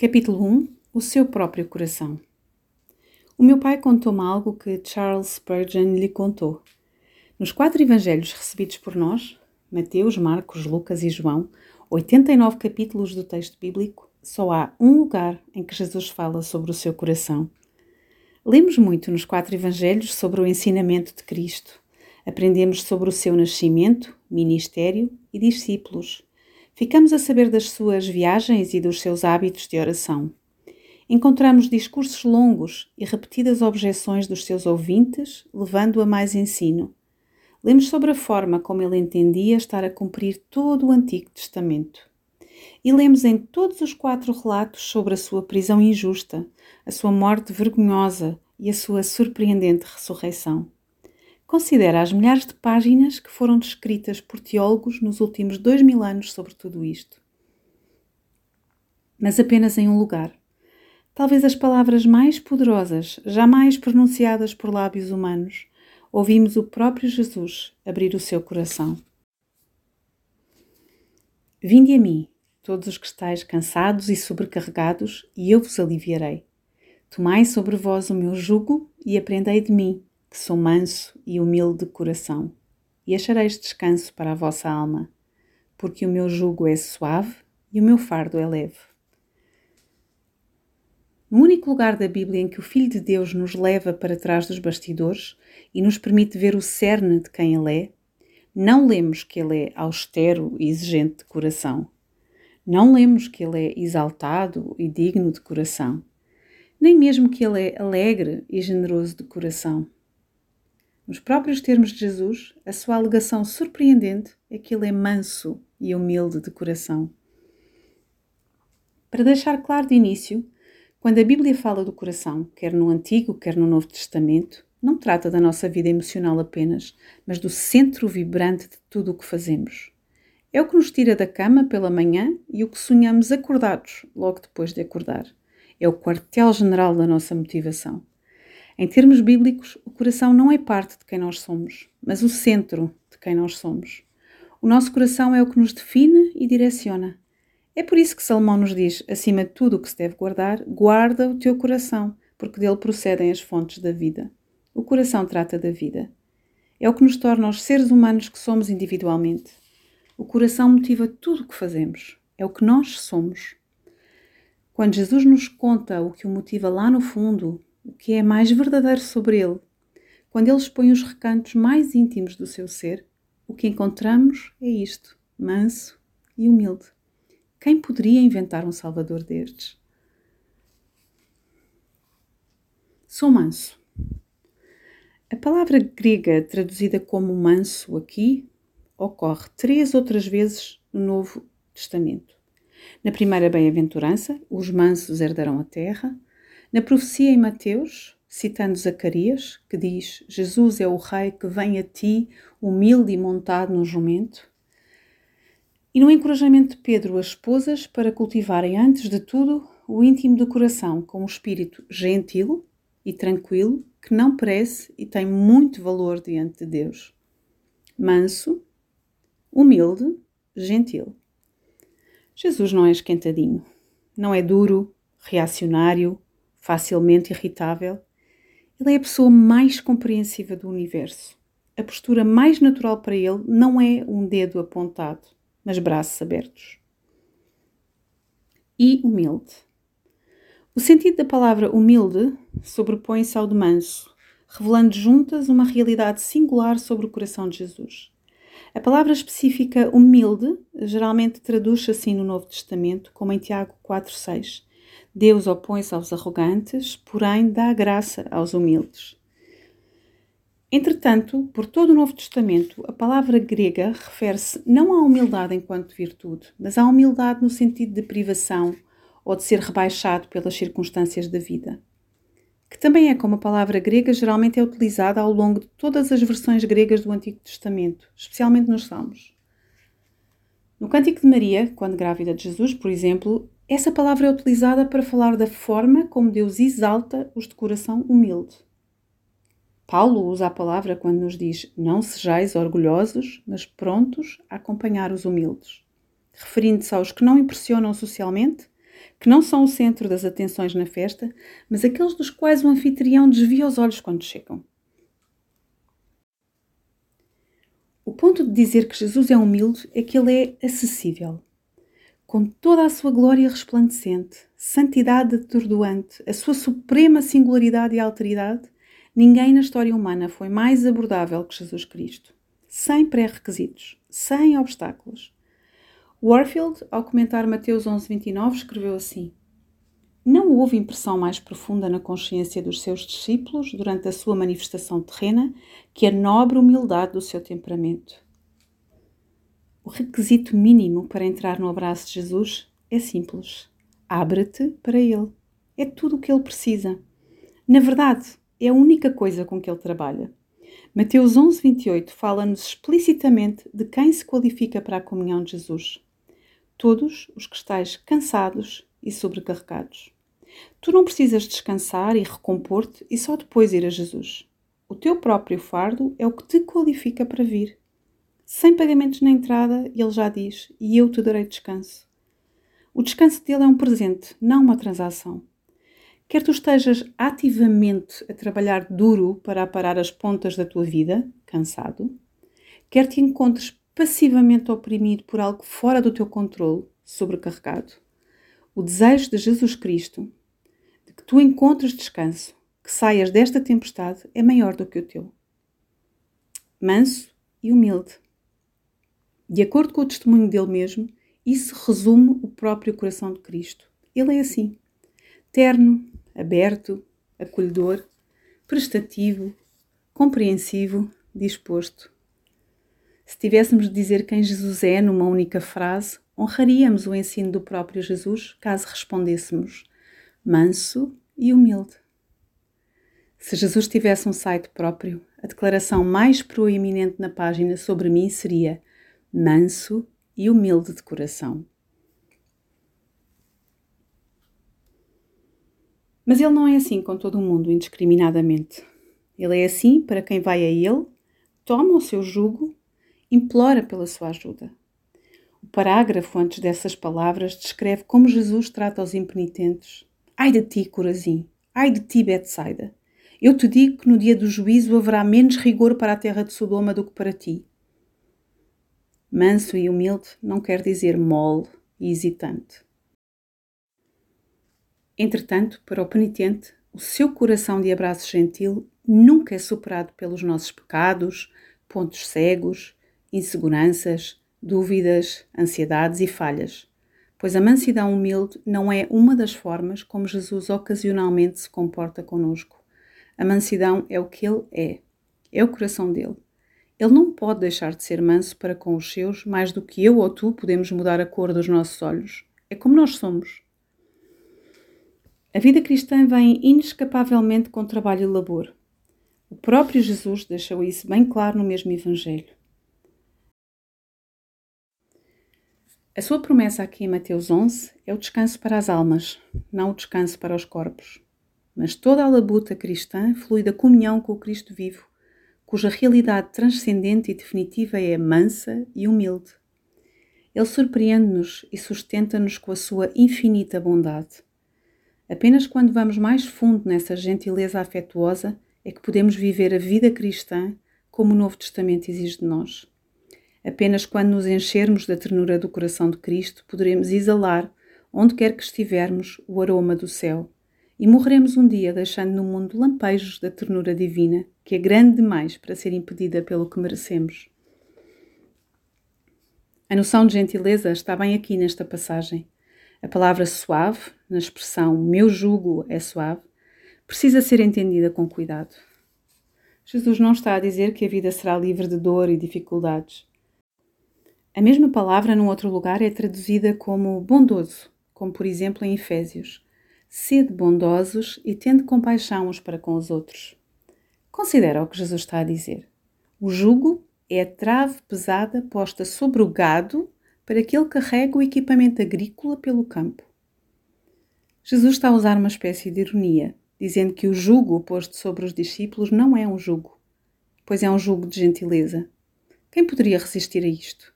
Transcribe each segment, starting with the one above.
Capítulo 1 O seu próprio coração. O meu pai contou-me algo que Charles Spurgeon lhe contou. Nos quatro evangelhos recebidos por nós, Mateus, Marcos, Lucas e João, 89 capítulos do texto bíblico, só há um lugar em que Jesus fala sobre o seu coração. Lemos muito nos quatro evangelhos sobre o ensinamento de Cristo. Aprendemos sobre o seu nascimento, ministério e discípulos Ficamos a saber das suas viagens e dos seus hábitos de oração. Encontramos discursos longos e repetidas objeções dos seus ouvintes, levando a mais ensino. Lemos sobre a forma como ele entendia estar a cumprir todo o Antigo Testamento. E lemos em todos os quatro relatos sobre a sua prisão injusta, a sua morte vergonhosa e a sua surpreendente ressurreição. Considera as milhares de páginas que foram descritas por teólogos nos últimos dois mil anos sobre tudo isto. Mas apenas em um lugar. Talvez as palavras mais poderosas jamais pronunciadas por lábios humanos, ouvimos o próprio Jesus abrir o seu coração. Vinde a mim, todos os que estáis cansados e sobrecarregados, e eu vos aliviarei. Tomai sobre vós o meu jugo e aprendei de mim que sou manso e humilde de coração, e achareis descanso para a vossa alma, porque o meu jugo é suave e o meu fardo é leve. No único lugar da Bíblia em que o Filho de Deus nos leva para trás dos bastidores e nos permite ver o cerne de quem Ele é, não lemos que Ele é austero e exigente de coração. Não lemos que Ele é exaltado e digno de coração. Nem mesmo que Ele é alegre e generoso de coração. Nos próprios termos de Jesus, a sua alegação surpreendente é que ele é manso e humilde de coração. Para deixar claro de início, quando a Bíblia fala do coração, quer no Antigo, quer no Novo Testamento, não trata da nossa vida emocional apenas, mas do centro vibrante de tudo o que fazemos. É o que nos tira da cama pela manhã e o que sonhamos acordados logo depois de acordar. É o quartel-general da nossa motivação. Em termos bíblicos, o coração não é parte de quem nós somos, mas o centro de quem nós somos. O nosso coração é o que nos define e direciona. É por isso que Salomão nos diz, acima de tudo o que se deve guardar, guarda o teu coração, porque dele procedem as fontes da vida. O coração trata da vida. É o que nos torna os seres humanos que somos individualmente. O coração motiva tudo o que fazemos. É o que nós somos. Quando Jesus nos conta o que o motiva lá no fundo, o que é mais verdadeiro sobre ele. Quando ele expõe os recantos mais íntimos do seu ser, o que encontramos é isto, manso e humilde. Quem poderia inventar um Salvador destes? Sou manso. A palavra grega traduzida como manso aqui ocorre três outras vezes no Novo Testamento. Na primeira bem-aventurança, os mansos herdarão a terra. Na profecia em Mateus, citando Zacarias, que diz: Jesus é o Rei que vem a ti, humilde e montado no jumento. E no encorajamento de Pedro às esposas para cultivarem, antes de tudo, o íntimo do coração com um espírito gentil e tranquilo, que não parece e tem muito valor diante de Deus. Manso, humilde, gentil. Jesus não é esquentadinho, não é duro, reacionário, facilmente irritável, ele é a pessoa mais compreensiva do universo. A postura mais natural para ele não é um dedo apontado, mas braços abertos. E humilde. O sentido da palavra humilde sobrepõe-se ao de manso, revelando juntas uma realidade singular sobre o coração de Jesus. A palavra específica humilde geralmente traduz-se assim no Novo Testamento, como em Tiago 4,6 Deus opõe-se aos arrogantes, porém dá graça aos humildes. Entretanto, por todo o Novo Testamento, a palavra grega refere-se não à humildade enquanto virtude, mas à humildade no sentido de privação ou de ser rebaixado pelas circunstâncias da vida. Que também é como a palavra grega geralmente é utilizada ao longo de todas as versões gregas do Antigo Testamento, especialmente nos Salmos. No Cântico de Maria, quando grávida de Jesus, por exemplo, essa palavra é utilizada para falar da forma como Deus exalta os de coração humilde. Paulo usa a palavra quando nos diz: Não sejais orgulhosos, mas prontos a acompanhar os humildes, referindo-se aos que não impressionam socialmente, que não são o centro das atenções na festa, mas aqueles dos quais o anfitrião desvia os olhos quando chegam. O ponto de dizer que Jesus é humilde é que ele é acessível. Com toda a sua glória resplandecente, santidade atordoante, a sua suprema singularidade e alteridade, ninguém na história humana foi mais abordável que Jesus Cristo. Sem pré-requisitos, sem obstáculos. Warfield, ao comentar Mateus 11:29, escreveu assim: Não houve impressão mais profunda na consciência dos seus discípulos durante a sua manifestação terrena que a nobre humildade do seu temperamento. O requisito mínimo para entrar no abraço de Jesus é simples: abre-te para Ele. É tudo o que Ele precisa. Na verdade, é a única coisa com que Ele trabalha. Mateus 11:28 fala-nos explicitamente de quem se qualifica para a comunhão de Jesus todos os que estáis cansados e sobrecarregados. Tu não precisas descansar e recompor-te e só depois ir a Jesus. O teu próprio fardo é o que te qualifica para vir. Sem pagamentos na entrada, ele já diz: E eu te darei descanso. O descanso dele é um presente, não uma transação. Quer tu estejas ativamente a trabalhar duro para aparar as pontas da tua vida, cansado, quer te encontres passivamente oprimido por algo fora do teu controle, sobrecarregado. O desejo de Jesus Cristo de que tu encontres descanso, que saias desta tempestade, é maior do que o teu. Manso e humilde. De acordo com o testemunho dele mesmo, isso resume o próprio coração de Cristo. Ele é assim: terno, aberto, acolhedor, prestativo, compreensivo, disposto se tivéssemos de dizer quem Jesus é numa única frase, honraríamos o ensino do próprio Jesus caso respondêssemos manso e humilde. Se Jesus tivesse um site próprio, a declaração mais proeminente na página sobre mim seria manso e humilde de coração. Mas ele não é assim com todo o mundo indiscriminadamente. Ele é assim para quem vai a ele, toma o seu jugo implora pela sua ajuda. O parágrafo antes dessas palavras descreve como Jesus trata os impenitentes. Ai de ti, Corazim! Ai de ti, Betsaida! Eu te digo que no dia do juízo haverá menos rigor para a terra de Sodoma do que para ti. Manso e humilde não quer dizer mole e hesitante. Entretanto, para o penitente, o seu coração de abraço gentil nunca é superado pelos nossos pecados, pontos cegos, inseguranças, dúvidas, ansiedades e falhas, pois a mansidão humilde não é uma das formas como Jesus ocasionalmente se comporta conosco. A mansidão é o que ele é, é o coração dele. Ele não pode deixar de ser manso para com os seus mais do que eu ou tu podemos mudar a cor dos nossos olhos. É como nós somos. A vida cristã vem inescapavelmente com trabalho e labor. O próprio Jesus deixou isso bem claro no mesmo Evangelho. A sua promessa aqui em Mateus 11 é o descanso para as almas, não o descanso para os corpos. Mas toda a labuta cristã flui da comunhão com o Cristo vivo, cuja realidade transcendente e definitiva é mansa e humilde. Ele surpreende-nos e sustenta-nos com a sua infinita bondade. Apenas quando vamos mais fundo nessa gentileza afetuosa é que podemos viver a vida cristã como o Novo Testamento exige de nós. Apenas quando nos enchermos da ternura do coração de Cristo poderemos exalar, onde quer que estivermos, o aroma do céu. E morreremos um dia deixando no mundo lampejos da ternura divina, que é grande demais para ser impedida pelo que merecemos. A noção de gentileza está bem aqui nesta passagem. A palavra suave, na expressão meu jugo é suave, precisa ser entendida com cuidado. Jesus não está a dizer que a vida será livre de dor e dificuldades. A mesma palavra, num outro lugar, é traduzida como bondoso, como por exemplo em Efésios. Sede bondosos e tende compaixão uns para com os outros. Considera o que Jesus está a dizer. O jugo é a trave pesada posta sobre o gado para que ele carregue o equipamento agrícola pelo campo. Jesus está a usar uma espécie de ironia, dizendo que o jugo posto sobre os discípulos não é um jugo, pois é um jugo de gentileza. Quem poderia resistir a isto?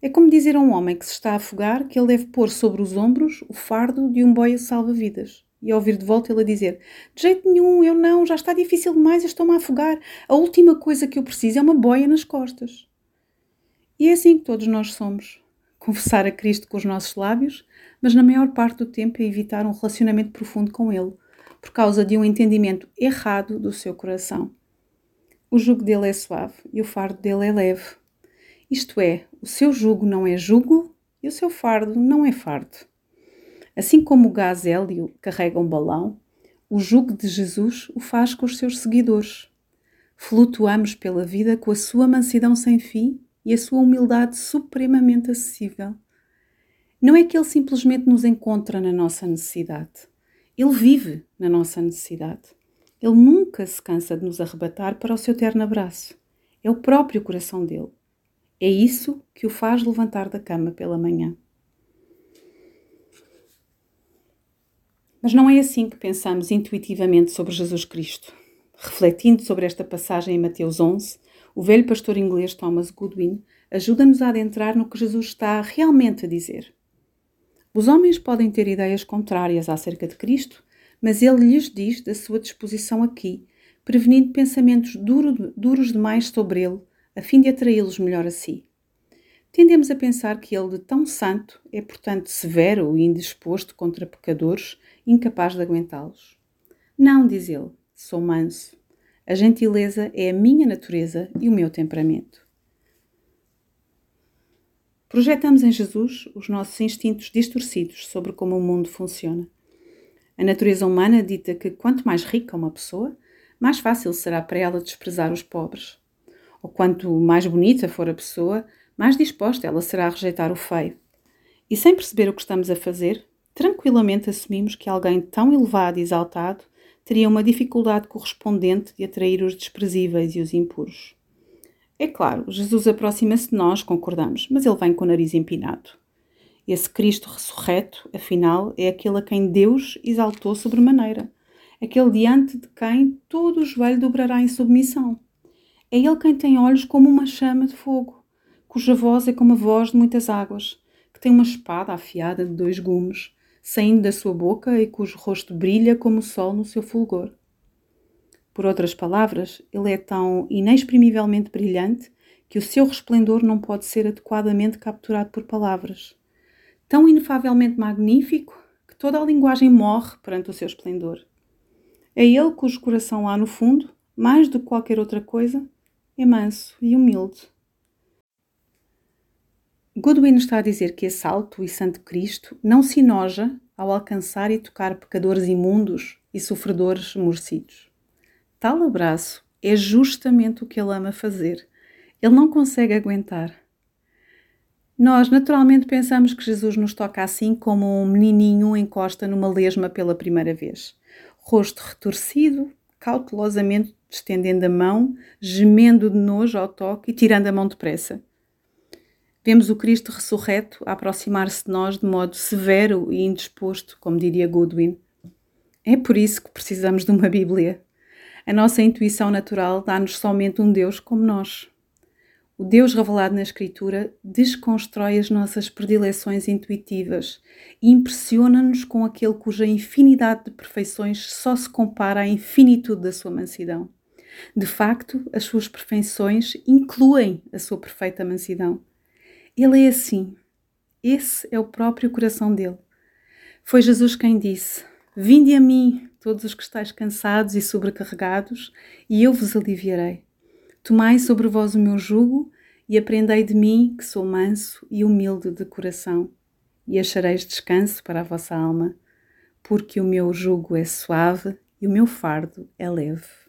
É como dizer a um homem que se está a afogar que ele deve pôr sobre os ombros o fardo de um boia salva-vidas. E ouvir de volta ele a dizer: De jeito nenhum, eu não, já está difícil demais, estou-me a afogar. A última coisa que eu preciso é uma boia nas costas. E é assim que todos nós somos. Confessar a Cristo com os nossos lábios, mas na maior parte do tempo é evitar um relacionamento profundo com Ele, por causa de um entendimento errado do seu coração. O jugo dele é suave e o fardo dele é leve. Isto é, o seu jugo não é jugo e o seu fardo não é fardo. Assim como o gás hélio carrega um balão, o jugo de Jesus o faz com os seus seguidores. Flutuamos pela vida com a sua mansidão sem fim e a sua humildade supremamente acessível. Não é que ele simplesmente nos encontra na nossa necessidade. Ele vive na nossa necessidade. Ele nunca se cansa de nos arrebatar para o seu terno abraço. É o próprio coração dele. É isso que o faz levantar da cama pela manhã. Mas não é assim que pensamos intuitivamente sobre Jesus Cristo. Refletindo sobre esta passagem em Mateus 11, o velho pastor inglês Thomas Goodwin ajuda-nos a adentrar no que Jesus está realmente a dizer. Os homens podem ter ideias contrárias acerca de Cristo, mas ele lhes diz da sua disposição aqui, prevenindo pensamentos duro, duros demais sobre ele, a fim de atraí-los melhor a si. Tendemos a pensar que ele, de tão santo, é portanto severo e indisposto contra pecadores, incapaz de aguentá-los. Não, diz ele, sou manso, a gentileza é a minha natureza e o meu temperamento. Projetamos em Jesus os nossos instintos distorcidos sobre como o mundo funciona. A natureza humana dita que quanto mais rica uma pessoa, mais fácil será para ela desprezar os pobres. Ou quanto mais bonita for a pessoa, mais disposta ela será a rejeitar o feio. E sem perceber o que estamos a fazer, tranquilamente assumimos que alguém tão elevado e exaltado teria uma dificuldade correspondente de atrair os desprezíveis e os impuros. É claro, Jesus aproxima-se de nós, concordamos, mas ele vem com o nariz empinado. Esse Cristo ressurreto, afinal, é aquele a quem Deus exaltou sobremaneira, aquele diante de quem todo o joelho dobrará em submissão. É ele quem tem olhos como uma chama de fogo, cuja voz é como a voz de muitas águas, que tem uma espada afiada de dois gumes, saindo da sua boca e cujo rosto brilha como o sol no seu fulgor. Por outras palavras, ele é tão inexprimivelmente brilhante que o seu resplendor não pode ser adequadamente capturado por palavras. Tão inefavelmente magnífico que toda a linguagem morre perante o seu esplendor. É ele cujo coração há no fundo, mais do que qualquer outra coisa, é manso e humilde. Goodwin está a dizer que esse alto e santo Cristo não se enoja ao alcançar e tocar pecadores imundos e sofredores esmorecidos. Tal abraço é justamente o que ele ama fazer. Ele não consegue aguentar. Nós naturalmente pensamos que Jesus nos toca assim como um menininho encosta numa lesma pela primeira vez. Rosto retorcido, cautelosamente estendendo a mão, gemendo de nojo ao toque e tirando a mão depressa. Vemos o Cristo ressurreto aproximar-se de nós de modo severo e indisposto, como diria Goodwin. É por isso que precisamos de uma Bíblia. A nossa intuição natural dá-nos somente um Deus como nós. O Deus revelado na Escritura desconstrói as nossas predileções intuitivas e impressiona-nos com aquele cuja infinidade de perfeições só se compara à infinitude da sua mansidão. De facto, as suas perfeições incluem a sua perfeita mansidão. Ele é assim. Esse é o próprio coração dele. Foi Jesus quem disse: Vinde a mim, todos os que estáis cansados e sobrecarregados, e eu vos aliviarei. Tomai sobre vós o meu jugo e aprendei de mim, que sou manso e humilde de coração, e achareis descanso para a vossa alma, porque o meu jugo é suave e o meu fardo é leve.